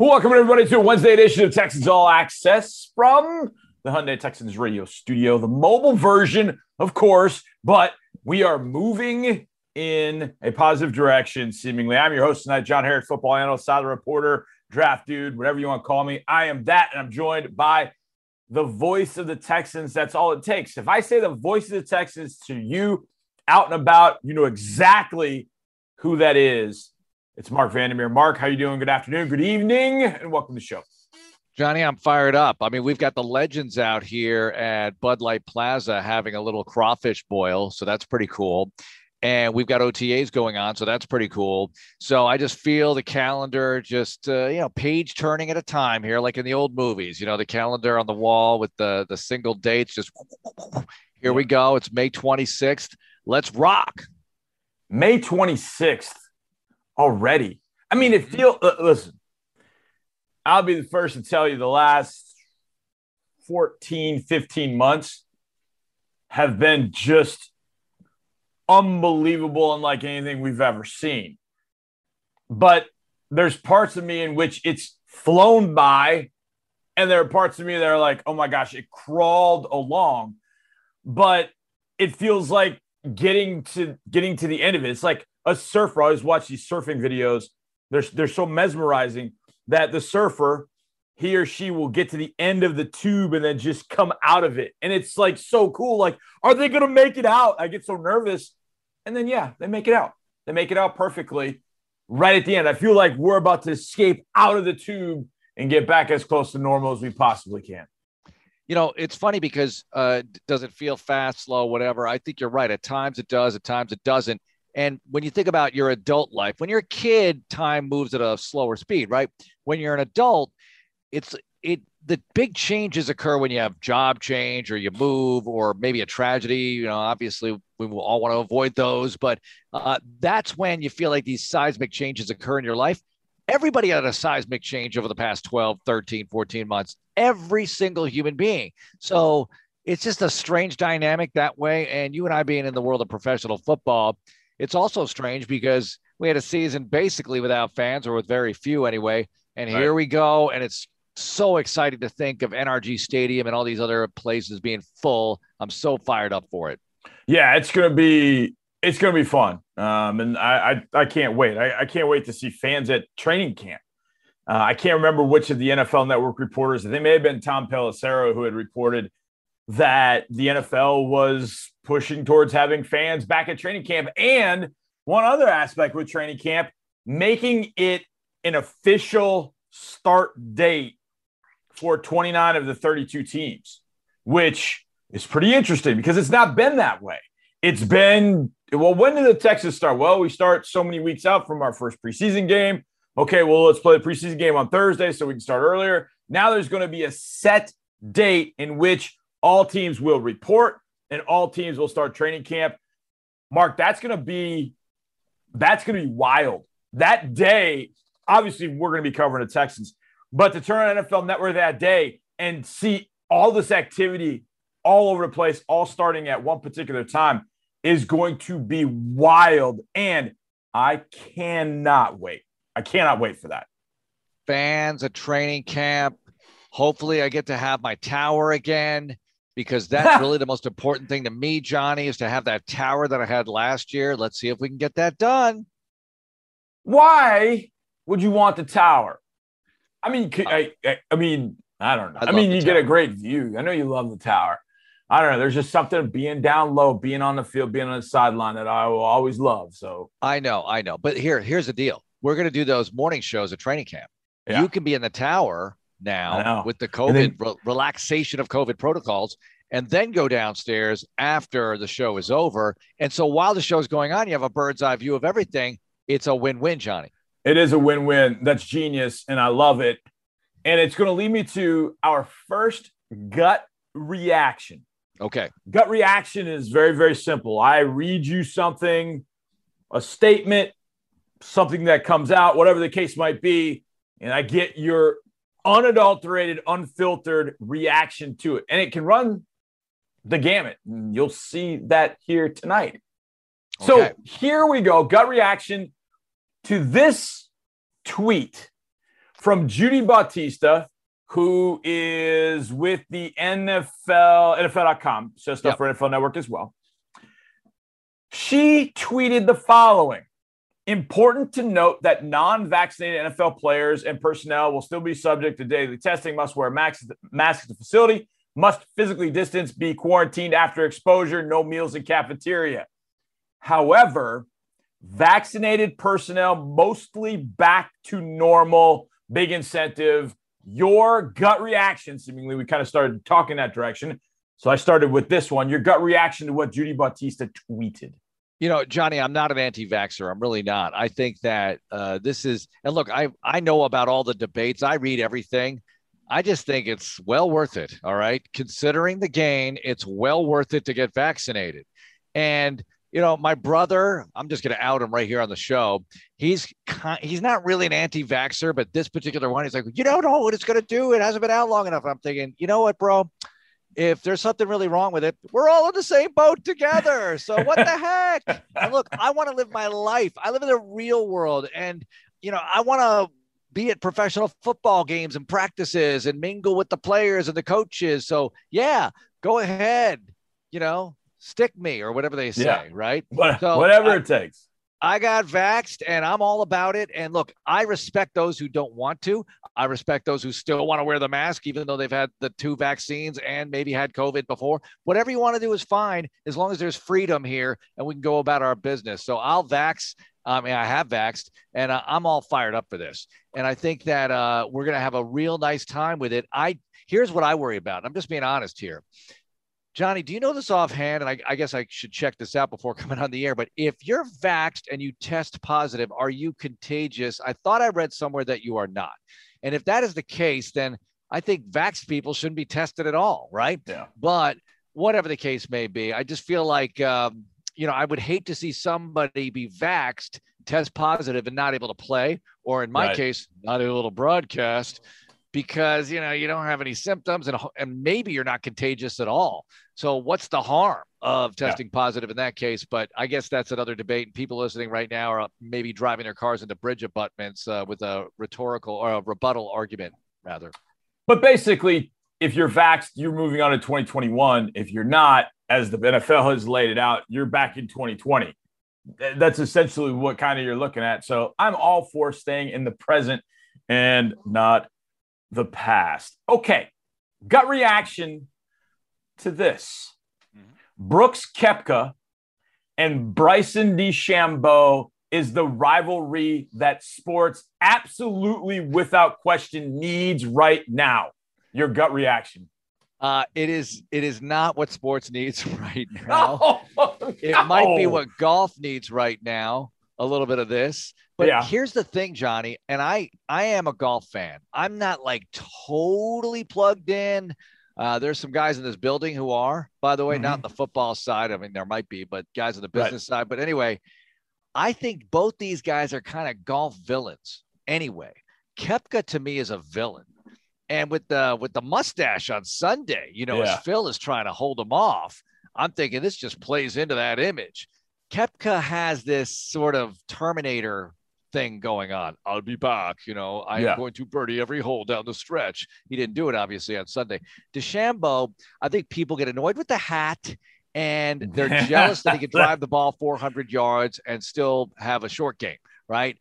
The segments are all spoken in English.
Welcome everybody to a Wednesday edition of Texans All Access from the Hyundai Texans radio studio, the mobile version, of course, but we are moving in a positive direction, seemingly. I'm your host tonight, John Harris, football analyst, side reporter, draft dude, whatever you want to call me. I am that, and I'm joined by the voice of the Texans. That's all it takes. If I say the voice of the Texans to you out and about, you know exactly who that is. It's Mark Vandermeer. Mark, how you doing? Good afternoon, good evening, and welcome to the show. Johnny, I'm fired up. I mean, we've got the legends out here at Bud Light Plaza having a little crawfish boil, so that's pretty cool. And we've got OTAs going on, so that's pretty cool. So I just feel the calendar just uh, you know page turning at a time here, like in the old movies. You know, the calendar on the wall with the the single dates. Just here we go. It's May 26th. Let's rock. May 26th already. I mean, it feels, uh, listen, I'll be the first to tell you the last 14, 15 months have been just unbelievable, unlike anything we've ever seen. But there's parts of me in which it's flown by, and there are parts of me that are like, oh my gosh, it crawled along. But it feels like getting to getting to the end of it. It's like a surfer. I always watch these surfing videos. They're they're so mesmerizing that the surfer, he or she will get to the end of the tube and then just come out of it. And it's like so cool. Like, are they gonna make it out? I get so nervous. And then yeah, they make it out. They make it out perfectly right at the end. I feel like we're about to escape out of the tube and get back as close to normal as we possibly can you know, it's funny because uh, does it feel fast, slow, whatever? I think you're right. At times it does, at times it doesn't. And when you think about your adult life, when you're a kid, time moves at a slower speed, right? When you're an adult, it's it the big changes occur when you have job change or you move or maybe a tragedy. You know, obviously we will all want to avoid those, but uh, that's when you feel like these seismic changes occur in your life everybody had a seismic change over the past 12 13 14 months every single human being so it's just a strange dynamic that way and you and i being in the world of professional football it's also strange because we had a season basically without fans or with very few anyway and right. here we go and it's so exciting to think of nrg stadium and all these other places being full i'm so fired up for it yeah it's going to be it's going to be fun, um, and I, I, I can't wait. I, I, can't wait to see fans at training camp. Uh, I can't remember which of the NFL Network reporters. I think may have been Tom Pelissero who had reported that the NFL was pushing towards having fans back at training camp, and one other aspect with training camp, making it an official start date for 29 of the 32 teams, which is pretty interesting because it's not been that way. It's been well, when did the Texas start? Well, we start so many weeks out from our first preseason game. Okay, well, let's play the preseason game on Thursday so we can start earlier. Now there's going to be a set date in which all teams will report and all teams will start training camp. Mark, that's going to be that's going to be wild. That day, obviously, we're going to be covering the Texans, but to turn on NFL Network that day and see all this activity all over the place, all starting at one particular time, is going to be wild. And I cannot wait. I cannot wait for that. Fans, a training camp. Hopefully, I get to have my tower again because that's really the most important thing to me, Johnny, is to have that tower that I had last year. Let's see if we can get that done. Why would you want the tower? I mean, uh, I, I, I mean, I don't know. I, I mean, you tower. get a great view. I know you love the tower. I don't know. There's just something being down low, being on the field, being on the sideline that I will always love. So I know, I know. But here, here's the deal. We're going to do those morning shows at training camp. Yeah. You can be in the tower now with the COVID then, re- relaxation of COVID protocols and then go downstairs after the show is over. And so while the show is going on, you have a bird's eye view of everything. It's a win win, Johnny. It is a win win. That's genius. And I love it. And it's going to lead me to our first gut reaction. Okay. Gut reaction is very, very simple. I read you something, a statement, something that comes out, whatever the case might be, and I get your unadulterated, unfiltered reaction to it. And it can run the gamut. You'll see that here tonight. Okay. So here we go. Gut reaction to this tweet from Judy Battista, who is with the NFL, NFL.com, so stuff yep. for NFL Network as well. She tweeted the following Important to note that non vaccinated NFL players and personnel will still be subject to daily testing, must wear masks, at the facility, must physically distance, be quarantined after exposure, no meals in cafeteria. However, vaccinated personnel mostly back to normal, big incentive. Your gut reaction, seemingly, we kind of started talking that direction. So I started with this one your gut reaction to what Judy Battista tweeted. You know, Johnny, I'm not an anti-vaxxer. I'm really not. I think that uh, this is, and look, I I know about all the debates. I read everything. I just think it's well worth it. All right, considering the gain, it's well worth it to get vaccinated. And you know, my brother, I'm just going to out him right here on the show. He's he's not really an anti-vaxxer, but this particular one, he's like, you don't know what it's going to do. It hasn't been out long enough. I'm thinking, you know what, bro? If there's something really wrong with it, we're all in the same boat together. So what the heck? And look, I want to live my life. I live in the real world, and you know, I want to be at professional football games and practices and mingle with the players and the coaches. So yeah, go ahead. You know, stick me or whatever they say, yeah. right? so whatever I, it takes. I got vaxxed and I'm all about it. And look, I respect those who don't want to. I respect those who still want to wear the mask, even though they've had the two vaccines and maybe had COVID before. Whatever you want to do is fine, as long as there's freedom here and we can go about our business. So I'll vax. I mean, I have vaxed and I'm all fired up for this. And I think that uh, we're going to have a real nice time with it. I here's what I worry about. I'm just being honest here. Johnny, do you know this offhand? And I, I, guess I should check this out before coming on the air. But if you're vaxxed and you test positive, are you contagious? I thought I read somewhere that you are not. And if that is the case, then I think vaxxed people shouldn't be tested at all, right? Yeah. But whatever the case may be, I just feel like, um, you know, I would hate to see somebody be vaxxed, test positive, and not able to play, or in my right. case, not able to broadcast because you know you don't have any symptoms and, and maybe you're not contagious at all. So what's the harm of testing yeah. positive in that case? But i guess that's another debate and people listening right now are maybe driving their cars into bridge abutments uh, with a rhetorical or a rebuttal argument rather. But basically if you're vaxxed you're moving on to 2021 if you're not as the nfl has laid it out you're back in 2020 that's essentially what kind of you're looking at. So i'm all for staying in the present and not the past. Okay, gut reaction to this. Mm-hmm. Brooks Koepka and Bryson DeChambeau is the rivalry that sports absolutely without question needs right now. Your gut reaction. Uh, it is it is not what sports needs right now. Oh, it no. might be what golf needs right now. A little bit of this. But yeah. here's the thing, Johnny, and I I am a golf fan. I'm not like totally plugged in. Uh, there's some guys in this building who are, by the way, mm-hmm. not the football side. I mean, there might be, but guys on the business right. side. But anyway, I think both these guys are kind of golf villains. Anyway, Koepka to me is a villain, and with the with the mustache on Sunday, you know, yeah. as Phil is trying to hold him off, I'm thinking this just plays into that image. Koepka has this sort of Terminator thing going on. I'll be back. You know, I'm yeah. going to birdie every hole down the stretch. He didn't do it, obviously, on Sunday. DeChambeau, I think people get annoyed with the hat and they're jealous that he can drive the ball 400 yards and still have a short game, right?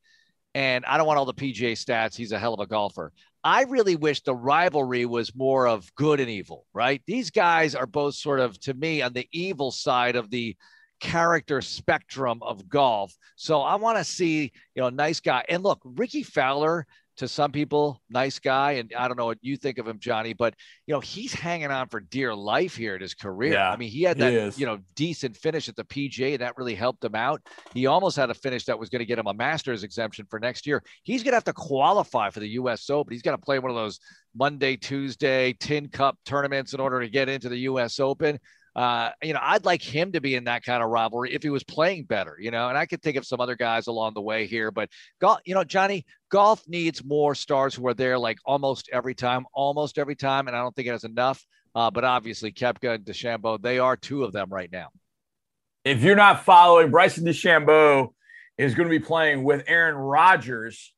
And I don't want all the PGA stats. He's a hell of a golfer. I really wish the rivalry was more of good and evil, right? These guys are both sort of, to me, on the evil side of the character spectrum of golf. So I want to see, you know, nice guy. And look, Rickie Fowler, to some people, nice guy. And I don't know what you think of him, Johnny, but you know, he's hanging on for dear life here in his career. Yeah, I mean, he had that, he you know, decent finish at the PGA, and that really helped him out. He almost had a finish that was going to get him a master's exemption for next year. He's going to have to qualify for the US Open. He's got to play one of those Monday, Tuesday tin cup tournaments in order to get into the US Open uh, you know, I'd like him to be in that kind of rivalry if he was playing better, you know, and I could think of some other guys along the way here, but golf, you know, Johnny, golf needs more stars who are there like almost every time, almost every time. And I don't think it has enough. Uh, but obviously, Koepka and DeChambeau, they are two of them right now. If you're not following, Bryson DeChambeau is going to be playing with Aaron Rodgers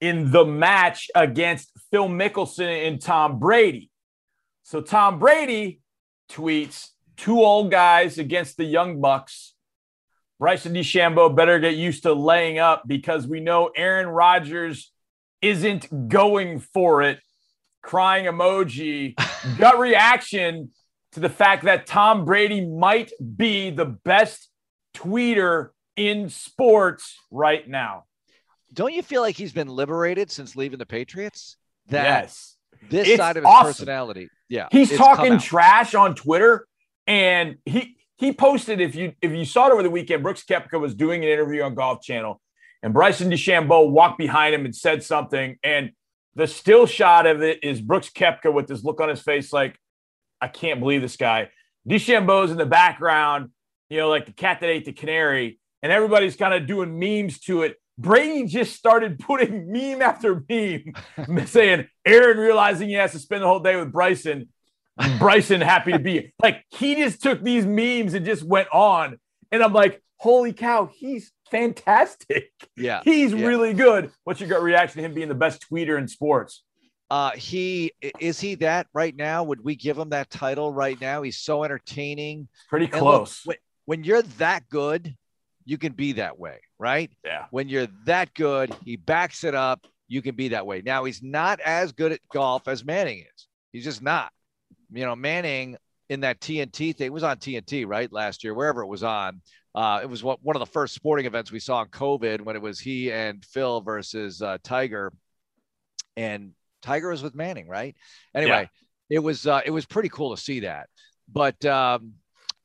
in the match against Phil Mickelson and Tom Brady. So Tom Brady tweets two old guys against the young bucks. Bryson DeChambeau better get used to laying up because we know Aaron Rodgers isn't going for it. Crying emoji, gut reaction to the fact that Tom Brady might be the best tweeter in sports right now. Don't you feel like he's been liberated since leaving the Patriots? That yes. this it's side of his awesome. personality. Yeah. He's talking trash on Twitter and he he posted if you if you saw it over the weekend, Brooks Koepka was doing an interview on Golf Channel and Bryson DeChambeau walked behind him and said something and the still shot of it is Brooks Koepka with this look on his face like I can't believe this guy. DeChambeau's in the background, you know, like the cat that ate the canary, and everybody's kind of doing memes to it. Brady just started putting meme after meme, saying Aaron realizing he has to spend the whole day with Bryson. Bryson happy to be like he just took these memes and just went on, and I'm like, holy cow, he's fantastic. Yeah, he's yeah. really good. What's your gut reaction to him being the best tweeter in sports? Uh, he is he that right now? Would we give him that title right now? He's so entertaining. Pretty close. Look, when you're that good, you can be that way, right? Yeah. When you're that good, he backs it up. You can be that way. Now he's not as good at golf as Manning is. He's just not. You know, Manning in that TNT thing was on TNT right last year, wherever it was on. Uh, it was what, one of the first sporting events we saw in COVID when it was he and Phil versus uh, Tiger, and Tiger was with Manning, right? Anyway, yeah. it was uh, it was pretty cool to see that. But um,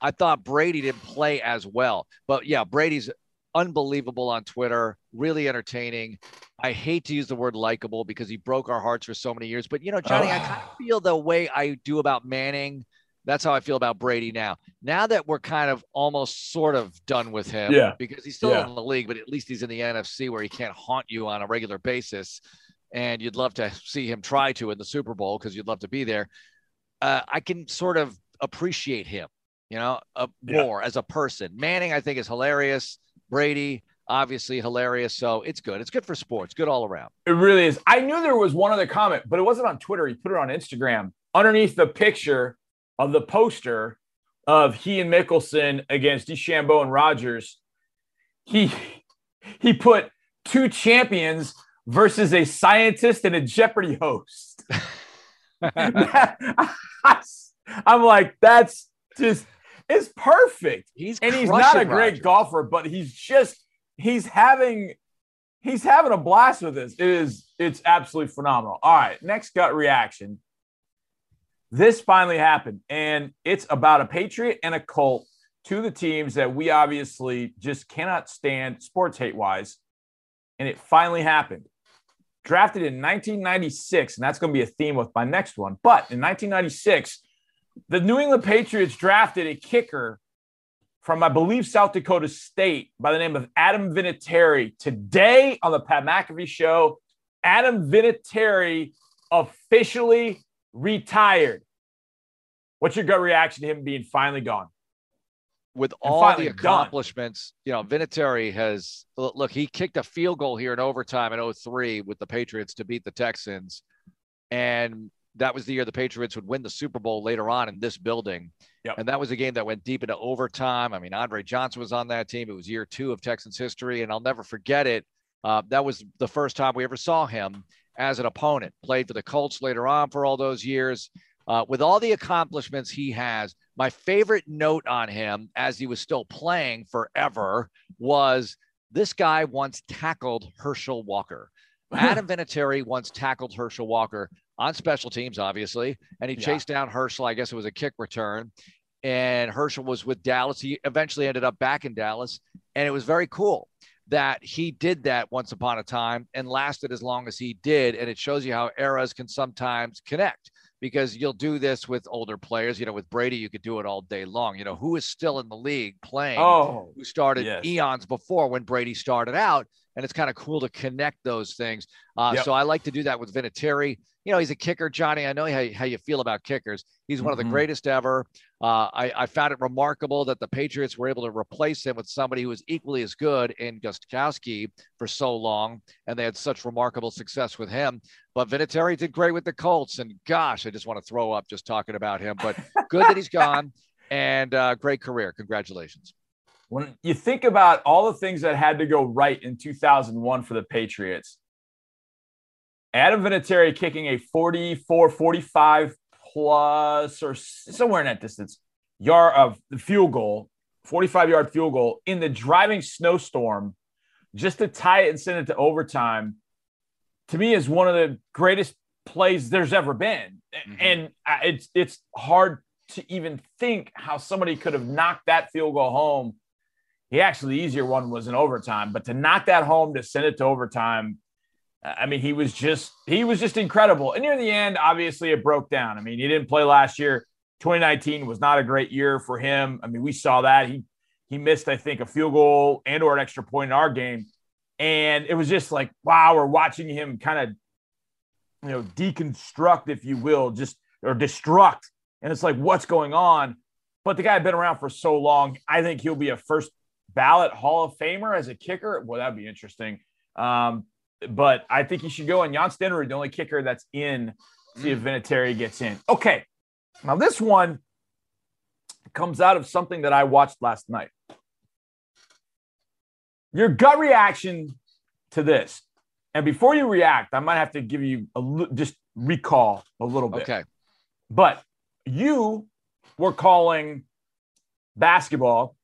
I thought Brady didn't play as well. But yeah, Brady's unbelievable on Twitter, really entertaining. I hate to use the word likable because he broke our hearts for so many years. But you know, Johnny, I kind of feel the way I do about Manning. That's how I feel about Brady now. Now that we're kind of almost sort of done with him, yeah, because he's still yeah. in the league, but at least he's in the NFC where he can't haunt you on a regular basis and you'd love to see him try to in the Super Bowl because you'd love to be there. Uh, I can sort of appreciate him, you know, more yeah. as a person. Manning, I think, is hilarious. Brady, obviously hilarious. So it's good. It's good for sports. Good all around. It really is. I knew there was one other comment, but it wasn't on Twitter. He put it on Instagram underneath the picture of the poster of he and Mickelson against DeChambeau and Rodgers, He he put two champions versus a scientist and a Jeopardy host. I'm like, that's just it's perfect. He's and he's not a great Rodgers. golfer, but he's just he's having he's having a blast with this. It is it's absolutely phenomenal. All right, next gut reaction. This finally happened, and it's about a Patriot and a Colt of the teams that we obviously just cannot stand sports hate wise. And it finally happened drafted in 1996, and that's going to be a theme with my next one. But in 1996, the New England Patriots drafted a kicker from, I believe, South Dakota State by the name of Adam Vinatieri. Today on the Pat McAfee Show, Adam Vinatieri officially retired. What's your gut reaction to him being finally gone? with all the accomplishments, done. you know, Vinatieri has look, he kicked a field goal here in overtime in 03 with the Patriots to beat the Texans. And that was the year the Patriots would win the Super Bowl later on in this building. Yep. And that was a game that went deep into overtime. I mean, Andre Johnson was on that team. It was year two of Texans history. And I'll never forget it. Uh, that was the first time we ever saw him as an opponent. Played for the Colts later on for all those years. Uh, with all the accomplishments he has, my favorite note on him as he was still playing forever was this guy once tackled Herschel Walker. Adam Vinatieri once tackled Herschel Walker on special teams, obviously, and he yeah. chased down Herschel. I guess it was a kick return. And Herschel was with Dallas. He eventually ended up back in Dallas. And it was very cool that he did that once upon a time and lasted as long as he did. And it shows you how eras can sometimes connect because you'll do this with older players. You know, with Brady, you could do it all day long. You know, who is still in the league playing? Oh, who started yes. eons before when Brady started out? And it's kind of cool to connect those things. Uh, yep. So I like to do that with Vinatieri. You know, he's a kicker, Johnny. I know how, how you feel about kickers. He's one mm-hmm. of the mm-hmm. greatest ever. Uh, I, I, found it remarkable that the Patriots were able to replace him with somebody who was equally as good in Gostkowski for so long, and they had such remarkable success with him. But Vinatieri did great with the Colts, and gosh, I just want to throw up just talking about him. But good that he's gone, and uh, great career. Congratulations when you think about all the things that had to go right in 2001 for the Patriots, Adam Vinatieri kicking a 44, 45 plus or somewhere in that distance yard of the field goal, 45 yard field goal in the driving snowstorm just to tie it and send it to overtime to me is one of the greatest plays there's ever been. Mm-hmm. And it's it's hard to even think how somebody could have knocked that field goal home he actually, the easier one was in overtime, but to knock that home, to send it to overtime, I mean, he was just he was just incredible. And near the end, obviously, it broke down. I mean, he didn't play last year. 2019 was not a great year for him. I mean, we saw that he he missed, I think, a field goal and or an extra point in our game, and it was just like, wow, we're watching him kind of, you know, deconstruct, if you will, just or destruct, and it's like, what's going on? But the guy had been around for so long. I think he'll be a first ballot Hall of Famer as a kicker. Well, that'd be interesting. Um, but I think he should go. And Jan Stenerud, the only kicker that's in, see if mm. Vinatieri gets in. Okay. Now, this one comes out of something that I watched last night. Your gut reaction to this. And before you react, I might have to give you a just recall a little bit. Okay. But you were calling basketball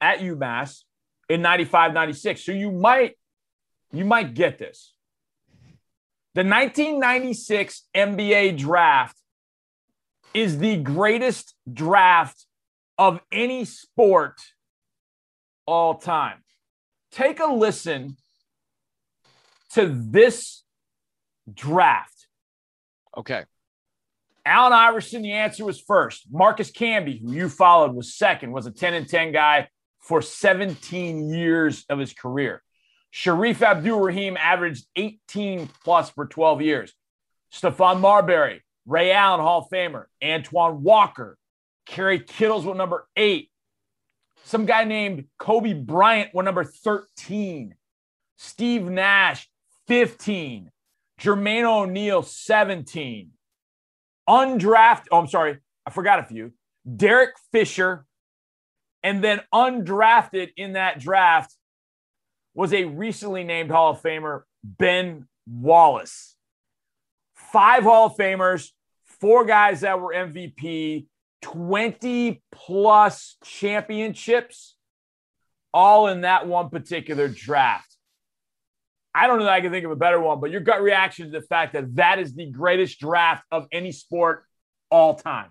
at UMass in 95 96. So you might you might get this. The 1996 NBA draft is the greatest draft of any sport all time. Take a listen to this draft. Okay. Allen Iverson, the answer was first. Marcus Camby, who you followed, was second, was a 10 and 10 guy for 17 years of his career. Shareef Abdur-Rahim averaged 18 plus for 12 years. Stephon Marbury, Ray Allen, Hall of Famer, Antoine Walker, Kerry Kittles with number eight. Some guy named Kobe Bryant with number 13. Steve Nash, 15. Jermaine O'Neal, 17. Undrafted, oh, I'm sorry, I forgot a few. Derek Fisher, and then undrafted in that draft was a recently named Hall of Famer, Ben Wallace. Five Hall of Famers, four guys that were MVP, 20 plus championships, all in that one particular draft. I don't know that I can think of a better one, but your gut reaction to the fact that that is the greatest draft of any sport all time.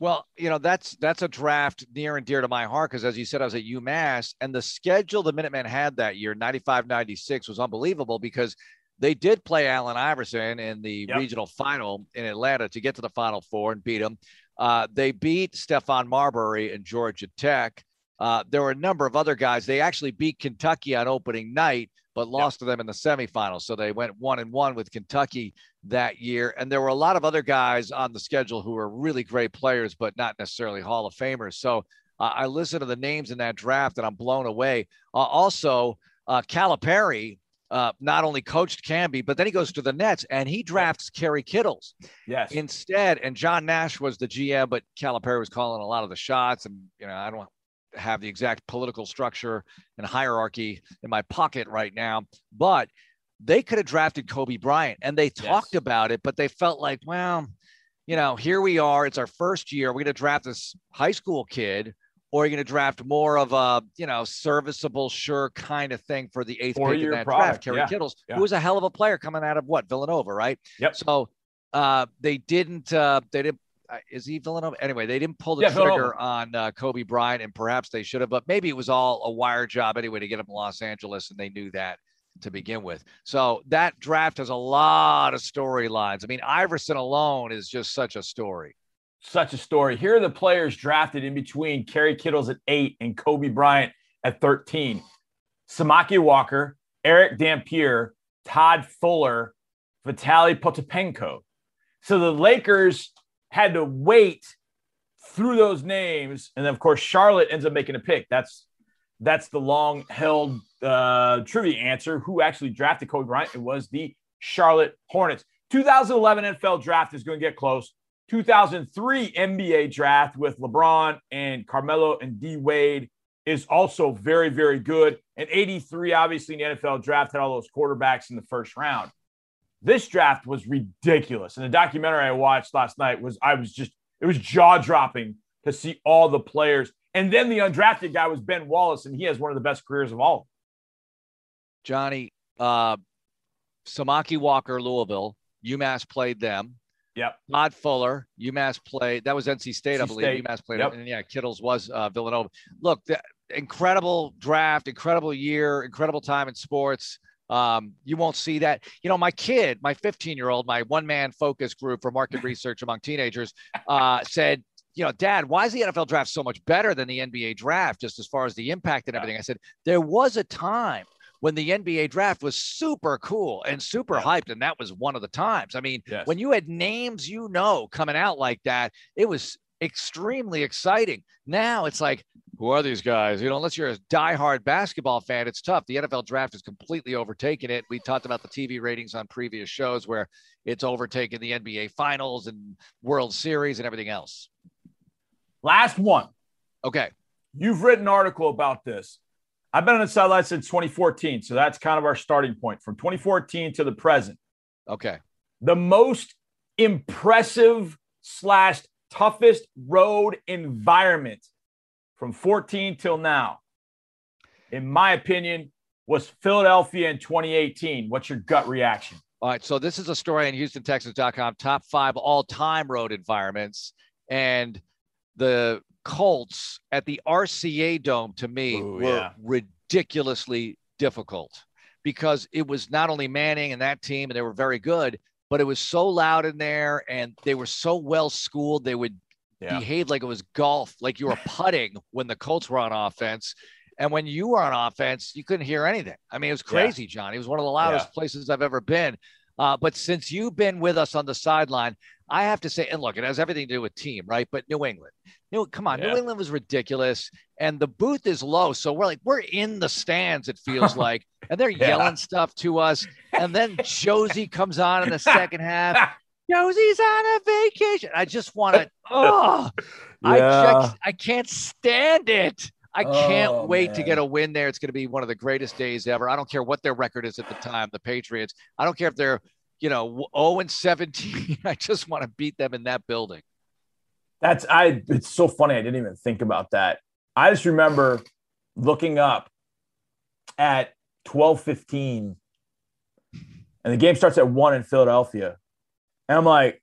Well, you know, that's that's a draft near and dear to my heart because as you said, I was at UMass and the schedule the Minutemen had that year, 95 96, was unbelievable because they did play Allen Iverson in the yep. regional final in Atlanta to get to the final four and beat them. Uh, they beat Stephon Marbury and Georgia Tech. Uh, there were a number of other guys. They actually beat Kentucky on opening night, but lost yep. to them in the semifinals. So they went one and one with Kentucky that year. And there were a lot of other guys on the schedule who were really great players, but not necessarily Hall of Famers. So uh, I listened to the names in that draft and I'm blown away. Uh, also, uh, Calipari uh, not only coached Camby, but then he goes to the Nets and he drafts Kerry Kittles. Yes. Instead, and John Nash was the GM, but Calipari was calling a lot of the shots. And, you know, I don't have the exact political structure and hierarchy in my pocket right now, but they could have drafted Kobe Bryant and they talked yes. about it, but they felt like, well, you know, here we are. It's our first year. We're going to draft this high school kid, or are you going to draft more of a, you know, serviceable, sure kind of thing for the eighth pick in that product. draft? Kerry yeah. Kittles, yeah. who was a hell of a player coming out of what Villanova, right? Yep. So uh, they didn't. Uh, they didn't. Is he Villanova? Anyway, they didn't pull the yeah, trigger on uh, Kobe Bryant, and perhaps they should have. But maybe it was all a wire job anyway to get him to Los Angeles, and they knew that to begin with. So that draft has a lot of storylines. I mean, Iverson alone is just such a story. Such a story. Here are the players drafted in between Kerry Kittles at eight and Kobe Bryant at 13. Samaki Walker, Erick Dampier, Todd Fuller, Vitaly Potapenko. So the Lakers had to wait through those names, and then of course Charlotte ends up making a pick. That's that's the long held uh, trivia answer. Who actually drafted Kobe Bryant? It was the Charlotte Hornets. 2011 NFL draft is going to get close. 2003 NBA draft with LeBron and Carmelo and D Wade is also very, very good. And 83, obviously, in the NFL draft had all those quarterbacks in the first round. This draft was ridiculous. And the documentary I watched last night was, I was just, it was jaw dropping to see all the players. And then the undrafted guy was Ben Wallace, and he has one of the best careers of all. Johnny, uh, Samaki Walker, Louisville, UMass played them. Yep. Todd Fuller, UMass played. That was NC State, NC I believe. State. UMass played. Yep. And yeah, Kittles was uh, Villanova. Look, the, incredible draft, incredible year, incredible time in sports. Um, you won't see that. You know, my kid, my 15 year old, my one man focus group for market research among teenagers, uh, said, you know, Dad, why is the NFL draft so much better than the NBA draft, just as far as the impact and everything? I said, there was a time when the NBA draft was super cool and super hyped. And that was one of the times. I mean, yes. when you had names you know coming out like that, it was extremely exciting. Now it's like, who are these guys? You know, unless you're a diehard basketball fan, it's tough. The NFL draft has completely overtaken it. We talked about the TV ratings on previous shows where it's overtaken the NBA finals and World Series and everything else. Last one. Okay. You've written an article about this. I've been on the sideline since 2014. So that's kind of our starting point from 2014 to the present. Okay. The most impressive slash toughest road environment from 14 till now, in my opinion, was Philadelphia in 2018. What's your gut reaction? All right. So this is a story on HoustonTexans.com, top five all-time road environments. And the Colts at the RCA Dome to me Ooh, were yeah. ridiculously difficult because it was not only Manning and that team, and they were very good, but it was so loud in there and they were so well schooled. They would yeah. behave like it was golf, like you were putting when the Colts were on offense. And when you were on offense, you couldn't hear anything. I mean, it was crazy, yeah. John. It was one of the loudest yeah. places I've ever been. Uh, but since you've been with us on the sideline, I have to say, and look, it has everything to do with team, right? But New England, New, come on, yeah. New England was ridiculous, and the booth is low, so we're like we're in the stands. It feels like, and they're yelling stuff to us, and then Josie comes on in the second half. Josie's on a vacation. I just want to. Oh, yeah. I just, I can't stand it. I can't oh, wait man. to get a win there. It's going to be one of the greatest days ever. I don't care what their record is at the time, the Patriots. I don't care if they're, you know, 0 and 17. I just want to beat them in that building. That's I it's so funny. I didn't even think about that. I just remember looking up at 12:15 and the game starts at 1 in Philadelphia. And I'm like,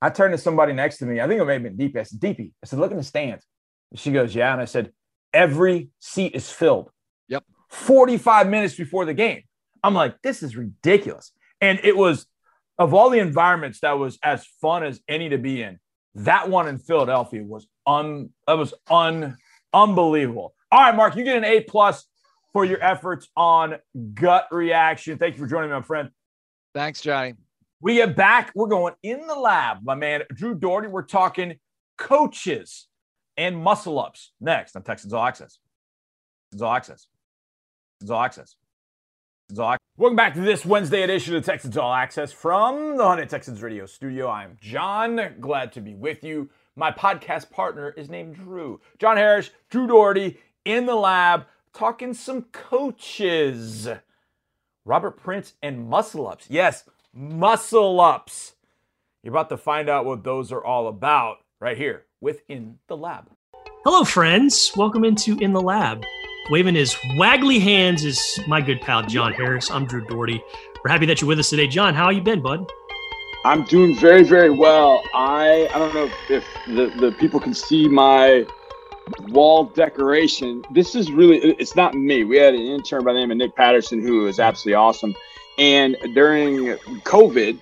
I turned to somebody next to me. I think it may have been DP. I said, DP. I said, look in the stands. And she goes, Yeah. And I said, every seat is filled. Yep. 45 minutes before the game. I'm like, this is ridiculous. And it was of all the environments that was as fun as any to be in. That one in Philadelphia was un that was un unbelievable. All right, Mark, you get an A plus for your efforts on gut reaction. Thank you for joining me, my friend. Thanks, Johnny. We get back. We're going in the lab, my man, Drew Dougherty. We're talking coaches and muscle ups next on Texans All Access. Texans All Access. Texans All Access. Texans All Access. Welcome back to this Wednesday edition of Texans All Access from the Hyundai Texans Radio Studio. I'm John. Glad to be with you. My podcast partner is named Drew. John Harris, Drew Dougherty in the lab talking some coaches. Robert Prince and muscle ups. Yes, muscle ups. You're about to find out what those are all about right here within the lab. Hello, friends. Welcome into In the Lab. Waving his waggly hands is my good pal John Harris. I'm Drew Dougherty. We're happy that you're with us today, John. How you been, bud? I'm doing very, very well. I I don't know if the, the people can see my wall decoration. This is really it's not me. We had an intern by the name of Nick Patterson who was absolutely awesome. And during COVID,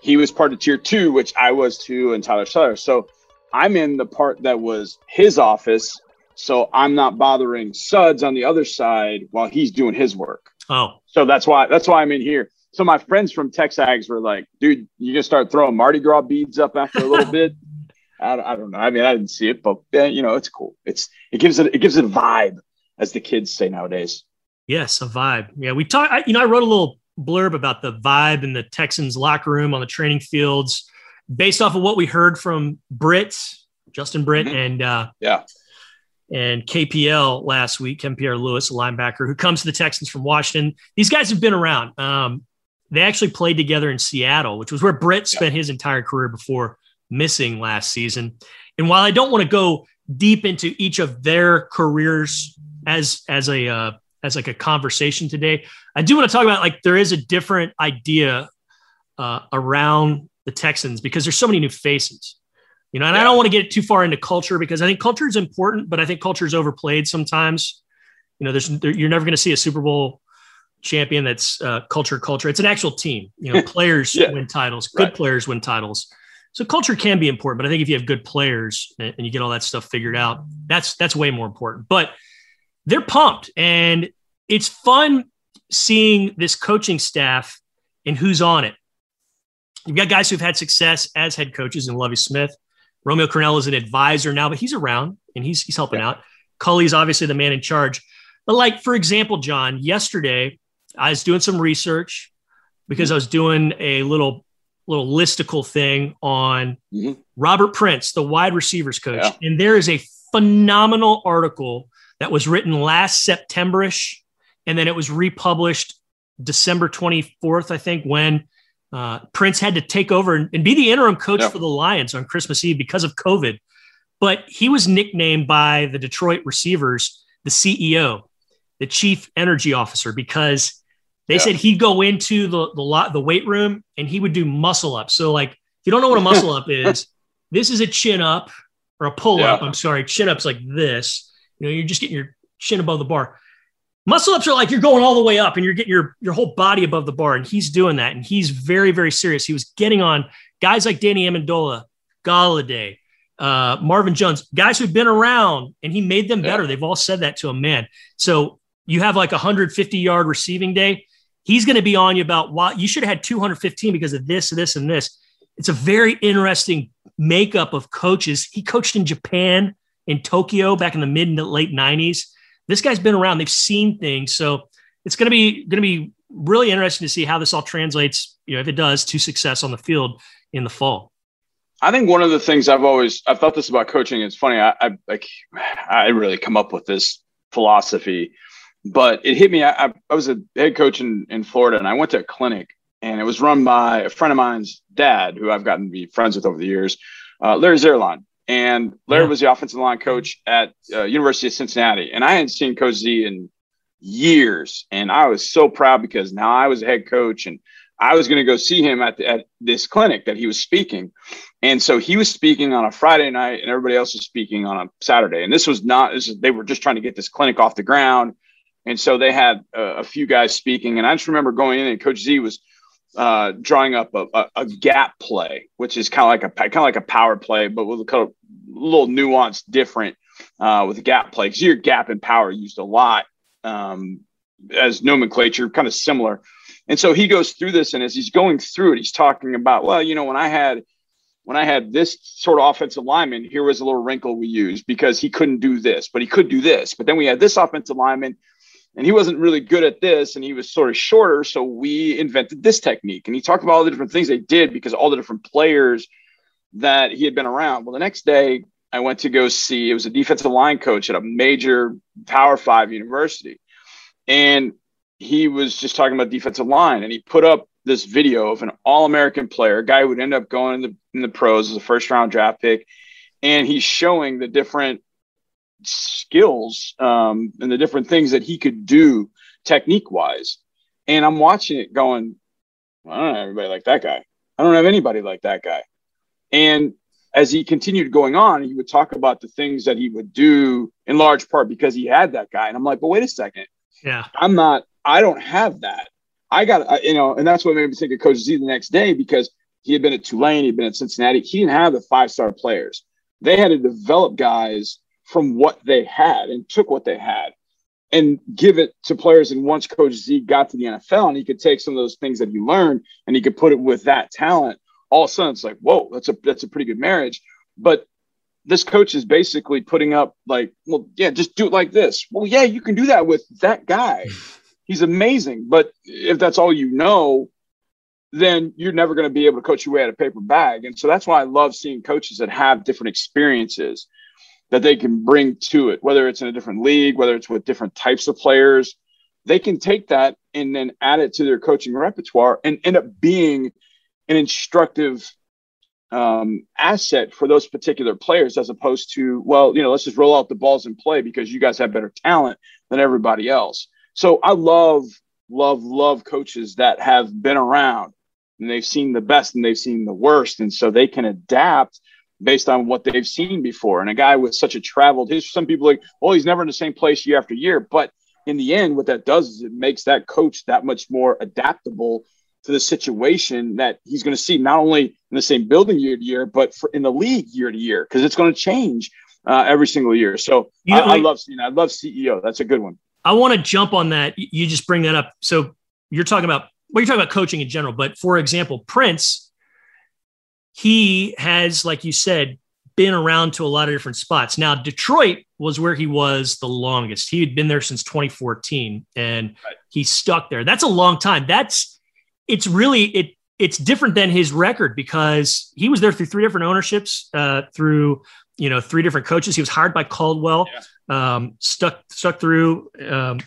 he was part of tier two, which I was too, and Tyler Sutter. So I'm in the part that was his office, so I'm not bothering Suds on the other side while he's doing his work. Oh, So that's why that's why I'm in here. So my friends from Texags were like, "Dude, you gonna start throwing Mardi Gras beads up after a little bit?" I, I, don't know. I mean, I didn't see it, but yeah, you know, it's cool. It's it gives it it gives it a vibe, as the kids say nowadays. Yes, a vibe. Yeah, we talked. You know, I wrote a little blurb about the vibe in the Texans locker room on the training fields, based off of what we heard from Britt, Justin Britt, mm-hmm. and uh, yeah, and KPL last week, Kevin Pierre-Louis, a linebacker who comes to the Texans from Washington. These guys have been around. Um, they actually played together in Seattle, which was where Britt spent his entire career before missing last season. And while I don't want to go deep into each of their careers as as a uh, as like a conversation today, I do want to talk about like there is a different idea uh, around the Texans because there's so many new faces. You know, and yeah. I don't want to get too far into culture because I think culture is important, but I think culture is overplayed sometimes. You know, there's there, you're never going to see a Super Bowl champion that's uh, culture culture. It's an actual team. You know, players yeah. win titles, good right. players win titles. So culture can be important, but I think if you have good players and, and you get all that stuff figured out, that's that's way more important. But they're pumped, and it's fun seeing this coaching staff and who's on it. You've got guys who've had success as head coaches in Lovie Smith, Romeo Crennel is an advisor now, but he's around and he's he's helping yeah. out. Culley's obviously the man in charge. But like for example, John, yesterday I was doing some research because mm-hmm. I was doing a little little listicle thing on mm-hmm. Robert Prince, the wide receivers coach, yeah. and there is a phenomenal article that was written last Septemberish, and then it was republished December 24th, I think, when uh, Prince had to take over and, and be the interim coach yeah. for the Lions on Christmas Eve because of COVID. But he was nicknamed by the Detroit receivers the CEO, the chief energy officer, because they yeah. said he'd go into the, the the weight room and he would do muscle ups. So, like, if you don't know what a muscle up is, this is a chin up or a pull up. I'm sorry, chin ups like this. You know, you're just getting your chin above the bar. Muscle ups are like you're going all the way up and you're getting your, your whole body above the bar. And he's doing that. And he's very, very serious. He was getting on guys like Danny Amendola, Golladay, uh, Marvin Jones, guys who've been around and he made them better. Yeah. They've all said that to him, man. So you have like a 150 yard receiving day. He's going to be on you about why you should have had 215 because of this, this, and this. It's a very interesting makeup of coaches. He coached in Japan, in Tokyo back in the mid and late 90s this guy's been around. They've seen things. So it's going to be going to be really interesting to see how this all translates, you know, if it does, to success on the field in the fall. I think one of the things I've always I've thought this about coaching. It's funny. I, I like I really come up with this philosophy, but it hit me. I, I was a head coach in, in Florida, and I went to a clinic, and it was run by a friend of mine's dad, who I've gotten to be friends with over the years, uh, Larry Zierlein. And Larry yeah. was the offensive line coach at uh, University of Cincinnati, and I hadn't seen Coach Z in years, and I was so proud because now I was a head coach, and I was going to go see him at, the, at this clinic that he was speaking. And so he was speaking on a Friday night, and everybody else was speaking on a Saturday. And this was not, this is, they were just trying to get this clinic off the ground. And so they had uh, a few guys speaking. And I just remember going in, and Coach Z was uh, drawing up a, a, a, gap play, which is kind of like a kind of like a power play, but with a kind of little nuance different uh, with a gap play. Because your gap and power used a lot um, as nomenclature, kind of similar. And so he goes through this, and as he's going through it, he's talking about, well, you know, when I had when I had this sort of offensive lineman, here was a little wrinkle we used because he couldn't do this, but he could do this. But then we had this offensive lineman and he wasn't really good at this and he was sort of shorter so we invented this technique. And he talked about all the different things they did because all the different players that he had been around. Well the next day i went to go see it was a defensive line coach at a major power five university. And he was just talking about defensive line and he put up this video of an all-american player a guy who would end up going in the, in the pros as a first round draft pick and he's showing the different skills um, and the different things that he could do technique wise. And I'm watching it going, I don't have anybody like that guy. I don't have anybody like that guy. And as he continued going on, he would talk about the things that he would do in large part because he had that guy. And I'm like, but wait a second. Yeah. I'm not, I don't have that. I got, you know, and that's what made me think of Coach Z the next day because he had been at Tulane, he'd been at Cincinnati. He didn't have the five star players. They had to develop guys from what they had and took what they had. and give it to players. And once Coach Z got to the NFL and he could take some of those things that he learned and he could put it with that talent, all of a sudden it's like, whoa, that's a that's a pretty good marriage. But this coach is basically putting up like, well, yeah, just do it like this. Well, yeah, you can do that with that guy. He's amazing. But if that's all you know, then you're never going to be able to coach your way out of paper bag. And so that's why I love seeing coaches that have different experiences that they can bring to it, whether it's in a different league, whether it's with different types of players. They can take that and then add it to their coaching repertoire and end up being an instructive um, asset for those particular players as opposed to, well, you know, let's just roll out the balls and play because you guys have better talent than everybody else. So I love, love, love coaches that have been around and they've seen the best and they've seen the worst. And so they can adapt based on what they've seen before. And a guy with such a traveled history, some people like, well, he's never in the same place year after year. But in the end, what that does is it makes that coach that much more adaptable to the situation that he's going to see not only in the same building year to year, but for, in the league year to year because it's going to change uh, every single year. So you know, I, I, love seeing. I love CEO. That's a good one. I want to jump on that. You just bring that up. So you're talking about well, you're talking about coaching in general, but for example, Prince, he has, like you said, been around to a lot of different spots. Now, Detroit was where he was the longest. He had been there since 2014 and right. he stuck there. That's a long time. That's it's really it it's different than his record because he was there through three different ownerships, uh, through you know three different coaches. He was hired by Caldwell, yeah. um, stuck stuck through um,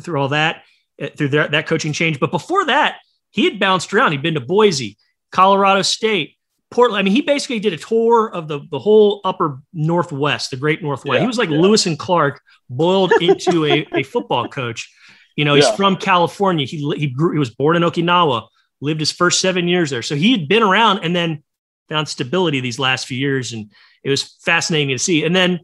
through all that uh, through that, that coaching change. But before that, he had bounced around. He'd been to Boise, Colorado State, Portland. I mean, he basically did a tour of the the whole upper Northwest, the Great Northwest. Yeah, he was like yeah. Lewis and Clark boiled into a, a football coach. You know, he's yeah. from California. He he grew. He was born in Okinawa. Lived his first seven years there. So he had been around and then found stability these last few years, and it was fascinating to see. And then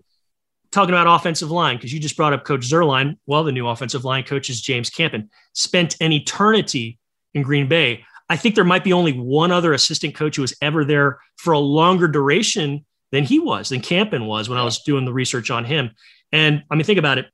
talking about offensive line because you just brought up Coach Zuerlein. Well, the new offensive line coach is James Campen. Spent an eternity in Green Bay. I think there might be only one other assistant coach who was ever there for a longer duration than he was, than Campen was when I was doing the research on him. And I mean, think about it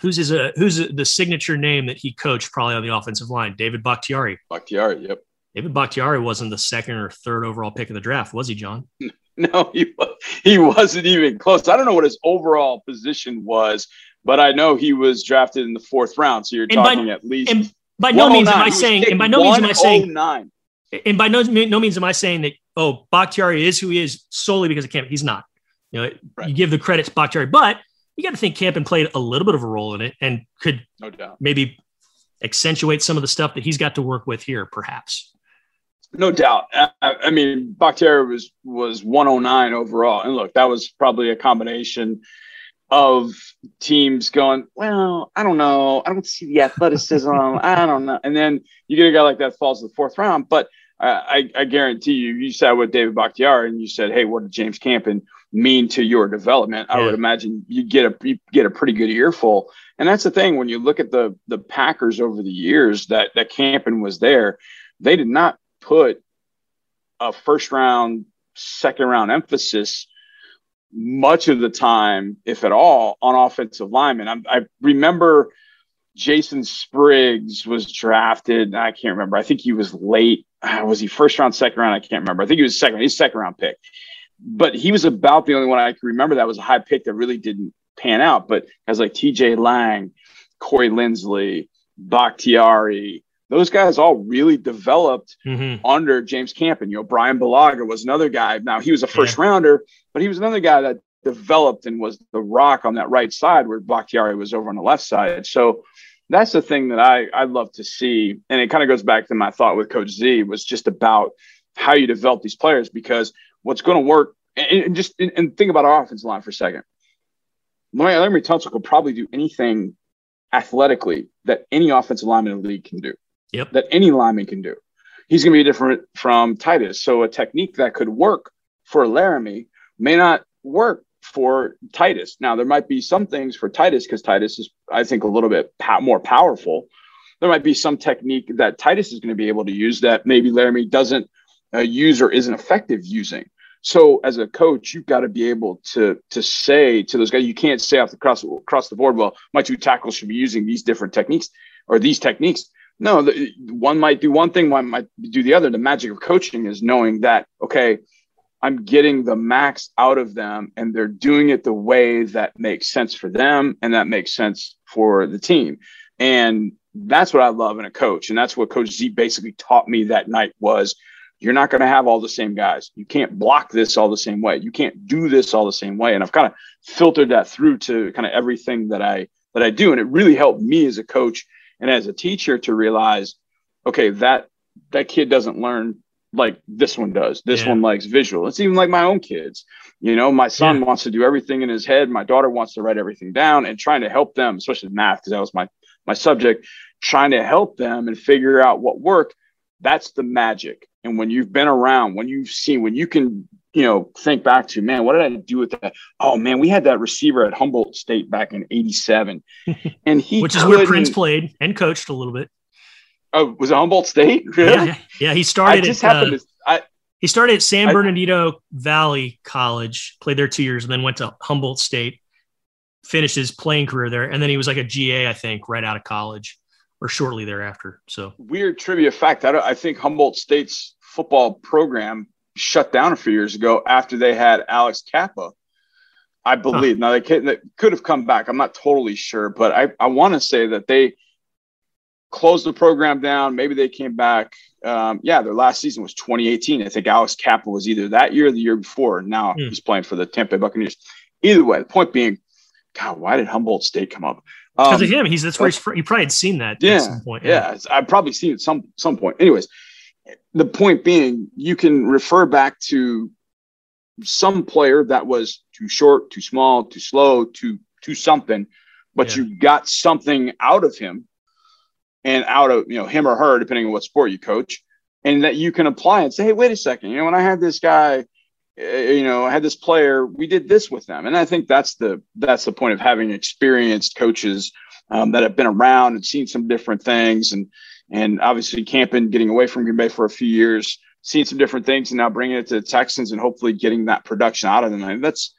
who's his uh, who's the signature name that he coached probably on the offensive line? David Bakhtiari. Bakhtiari, yep. David Bakhtiari wasn't the second or third overall pick of the draft, was he, John? No, he he wasn't even close. I don't know what his overall position was, but I know he was drafted in the fourth round. So you're and talking by, at least. And by no oh means am I saying. And by no means am I oh saying. Nine. And by no, no means am I saying that. Oh, Bakhtiari is who he is solely because of Camp. He's not. You know, right. you give the credit to Bakhtiari, but you got to think Campen played a little bit of a role in it and could no doubt. maybe accentuate some of the stuff that he's got to work with here, perhaps. No doubt. I, I mean, Bakhtiari was was 109 overall, and look, that was probably a combination of teams going, well, I don't know, I don't see the athleticism, I don't know, and then you get a guy like that falls to the fourth round, but I, I guarantee you, you sat with David Bakhtiari and you said, "Hey, what did James Campen mean to your development?" I would imagine you get a you get a pretty good earful. And that's the thing when you look at the the Packers over the years that that Campen was there, they did not put a first round, second round emphasis much of the time, if at all, on offensive linemen. I, I remember Jason Spriggs was drafted. I can't remember. I think he was late. Uh, was he first round, second round? I can't remember. I think he was second. He's second round pick, but he was about the only one I can remember that was a high pick that really didn't pan out. But guys like T.J. Lang, Corey Linsley, Bakhtiari, those guys all really developed mm-hmm. under James Campen. You know, Bryan Bulaga was another guy. Now he was a first yeah. rounder, but he was another guy that developed and was the rock on that right side where Bakhtiari was over on the left side. So that's the thing that I I love to see, and it kind of goes back to my thought with Coach Z was just about how you develop these players because what's going to work and, and just and, and, think about our offensive line for a second. Laremy Tunsil could probably do anything athletically that any offensive lineman in the league can do. Yep. That any lineman can do. He's going to be different from Titus. So a technique that could work for Laremy may not work for Titus. Now, there might be some things for Titus because Titus is, I think, a little bit po- more powerful. There might be some technique that Titus is going to be able to use that maybe Laremy doesn't uh, use or isn't effective using. So as a coach, you've got to be able to to say to those guys, you can't say off the cross across the board, well, my two tackles should be using these different techniques or these techniques. No, the, one might do one thing, one might do the other. The magic of coaching is knowing that, okay, I'm getting the max out of them and they're doing it the way that makes sense for them and that makes sense for the team. And that's what I love in a coach. And that's what Coach Z basically taught me that night was you're not going to have all the same guys. You can't block this all the same way. You can't do this all the same way. And I've kind of filtered that through to kind of everything that I that I do. And it really helped me as a coach and as a teacher to realize, okay, that that kid doesn't learn like this one does. This yeah. one likes visual. It's even like my own kids. You know, my son yeah. wants to do everything in his head. My daughter wants to write everything down and trying to help them, especially math, because that was my my subject, trying to help them and figure out what worked. That's the magic. And when you've been around, when you've seen, when you can, you know, think back to, man, what did I do with that? Oh man, we had that receiver at Humboldt State back in '87, and he, which is where Prince played and coached a little bit. Oh, was it Humboldt State? Really? Yeah, yeah. He started. I just at, happened uh, to. I, he started at San Bernardino I, Valley College, played there two years, and then went to Humboldt State, finished his playing career there, and then he was like a GA, I think, right out of college or shortly thereafter. So weird trivia fact: I, I think Humboldt State's football program shut down a few years ago after they had Alex Cappa, I believe huh. now they could, they could have come back. I'm not totally sure, but I, I want to say that they closed the program down. Maybe they came back. Um, yeah, their last season was 2018. I think Alex Cappa was either that year or the year before. Now mm. he's playing for the Tampa Bay Buccaneers. Either way, the point being, God, why did Humboldt State come up? Because um, of him, he's that's where he's, you probably had seen that yeah, at some point. Yeah, yeah I've probably seen it some some point. Anyways, the point being, you can refer back to some player that was too short, too small, too slow, too too something, but yeah. you got something out of him and out of you know him or her, depending on what sport you coach, and that you can apply and say, hey, wait a second, you know, when I had this guy, eh, you know, I had this player, we did this with them, and I think that's the that's the point of having experienced coaches um, that have been around and seen some different things, and and obviously Campen, getting away from Green Bay for a few years, seeing some different things, and now bringing it to the Texans and hopefully getting that production out of them. And that's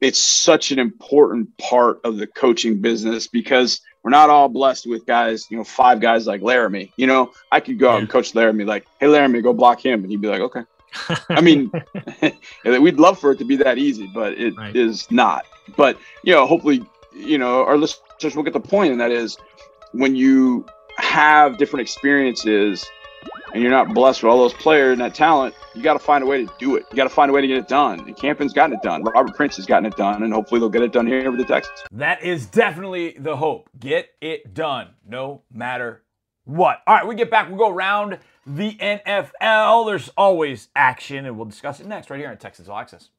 it's such an important part of the coaching business because we're not all blessed with guys, you know, five guys like Laremy. You know, I could go out and coach Laremy like, hey, Laremy, go block him. And he'd be like, okay. I mean, we'd love for it to be that easy, but it right. is not. But, you know, hopefully, you know, our listeners will get the point, and that is when you have different experiences and you're not blessed with all those players and that talent, you got to find a way to do it. You got to find a way to get it done. And Campen's gotten it done. Robert Prince has gotten it done, and hopefully they'll get it done here with the Texans. That is definitely the hope. Get it done, no matter what. All right, we get back. We'll go around the NFL. There's always action, and we'll discuss it next right here on Texans All Access.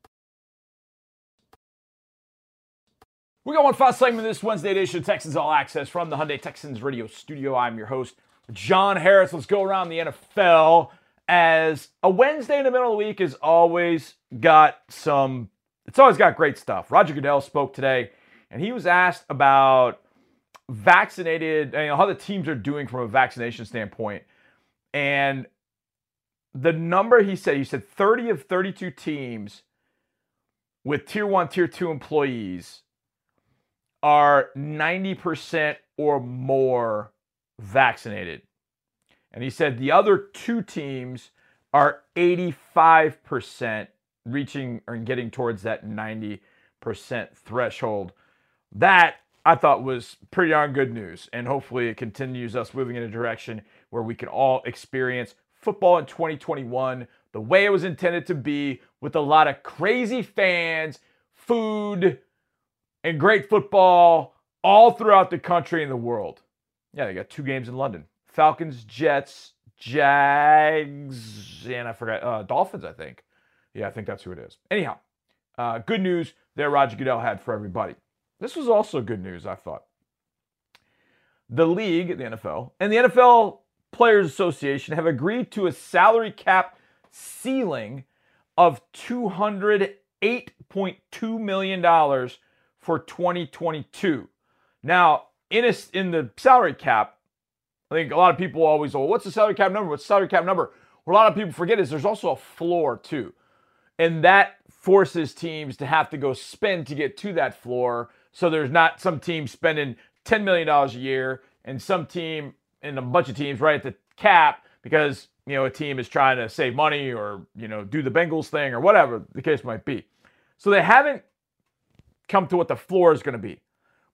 We got one final segment this Wednesday edition of Texans All Access from the Hyundai Texans Radio Studio. I'm your host, John Harris. Let's go around the NFL as a Wednesday in the middle of the week has always got some, it's always got great stuff. Roger Goodell spoke today and he was asked about vaccinated, you know, how the teams are doing from a vaccination standpoint. And the number he said, he said 30 of 32 teams with tier one, tier two employees are 90% or more vaccinated. And he said the other two teams are 85% reaching or getting towards that 90% threshold. That I thought was pretty darn good news. And hopefully it continues us moving in a direction where we can all experience football in 2021 the way it was intended to be with a lot of crazy fans, food, and great football all throughout the country and the world. Yeah, they got two games in London. Falcons, Jets, Jags, and I forgot uh, Dolphins. I think. Yeah, I think that's who it is. Anyhow, uh, good news there. Roger Goodell had for everybody. This was also good news. I thought. The league, the NFL, and the NFL Players Association have agreed to a salary cap ceiling of $208.2 million for 2022. Now, in, a, in the salary cap, I think a lot of people always, oh, what's the salary cap number? What's the salary cap number? What a lot of people forget is there's also a floor too. And that forces teams to have to go spend to get to that floor. So there's not some team spending $10 million a year and some team and a bunch of teams right at the cap because, you know, a team is trying to save money or, you know, do the Bengals thing or whatever the case might be. So they haven't come to what the floor is going to be.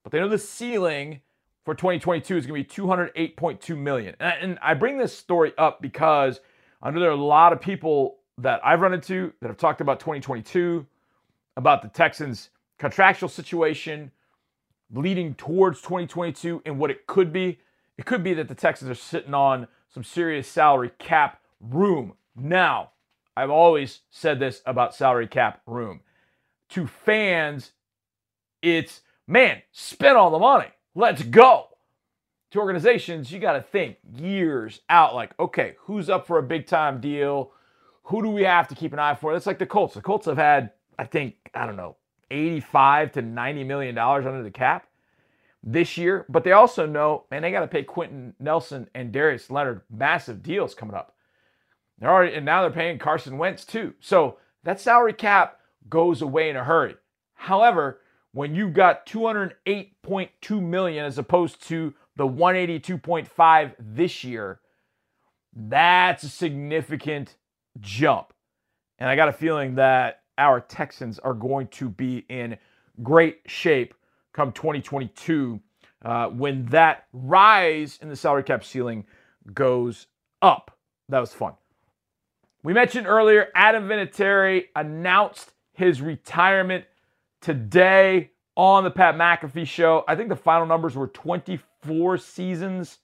But they know the ceiling for 2022 is going to be 208.2 million. And I bring this story up because I know there are a lot of people that I've run into that have talked about 2022, about the Texans' contractual situation leading towards 2022 and what it could be. It could be that the Texans are sitting on some serious salary cap room. Now, I've always said this about salary cap room. To fans, it's man, spend all the money. Let's go. To organizations, you got to think years out like, okay, who's up for a big time deal? who do we have to keep an eye for? That's like the Colts. The Colts have had, I think, I don't know, 85 to 90 million dollars under the cap this year, but they also know, man, they got to pay Quenton Nelson and Darius Leonard massive deals coming up. They're already, and now they're paying Carson Wentz too. So that salary cap goes away in a hurry. However, when you've got 208.2 million as opposed to the 182.5 this year, that's a significant jump. And I got a feeling that our Texans are going to be in great shape come 2022 uh, when that rise in the salary cap ceiling goes up. That was fun. We mentioned earlier Adam Vinatieri announced his retirement today on the Pat McAfee show. I think the final numbers were 24 seasons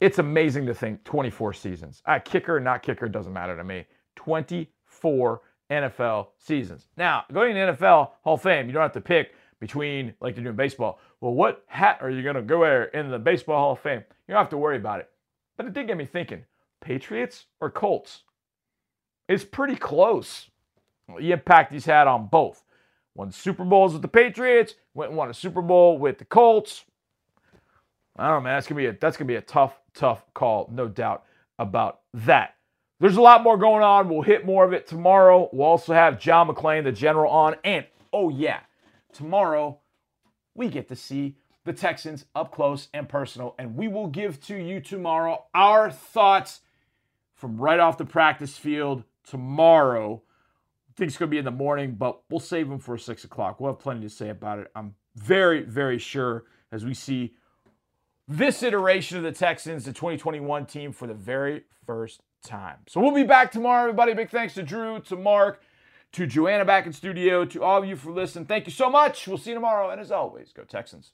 it's amazing to think 24 seasons. Uh, kicker, not kicker, doesn't matter to me. 24 NFL seasons. Now, going to the NFL Hall of Fame, you don't have to pick between, like you're doing baseball. Well, what hat are you going to go wear in the Baseball Hall of Fame? You don't have to worry about it. But it did get me thinking Patriots or Colts? It's pretty close. Well, impact he's had on both. Won Super Bowls with the Patriots, went and won a Super Bowl with the Colts. I don't know, man. That's gonna be a that's gonna be a tough, tough call, no doubt about that. There's a lot more going on. We'll hit more of it tomorrow. We'll also have John McClain, the general, on. And oh yeah, tomorrow we get to see the Texans up close and personal, and we will give to you tomorrow our thoughts from right off the practice field tomorrow. Think it's going to be in the morning, but we'll save them for six o'clock. We'll have plenty to say about it. I'm very, very sure as we see this iteration of the Texans, the 2021 team, for the very first time. So we'll be back tomorrow, everybody. Big thanks to Drew, to Mark, to Joanna back in studio, to all of you for listening. Thank you so much. We'll see you tomorrow. And as always, go Texans.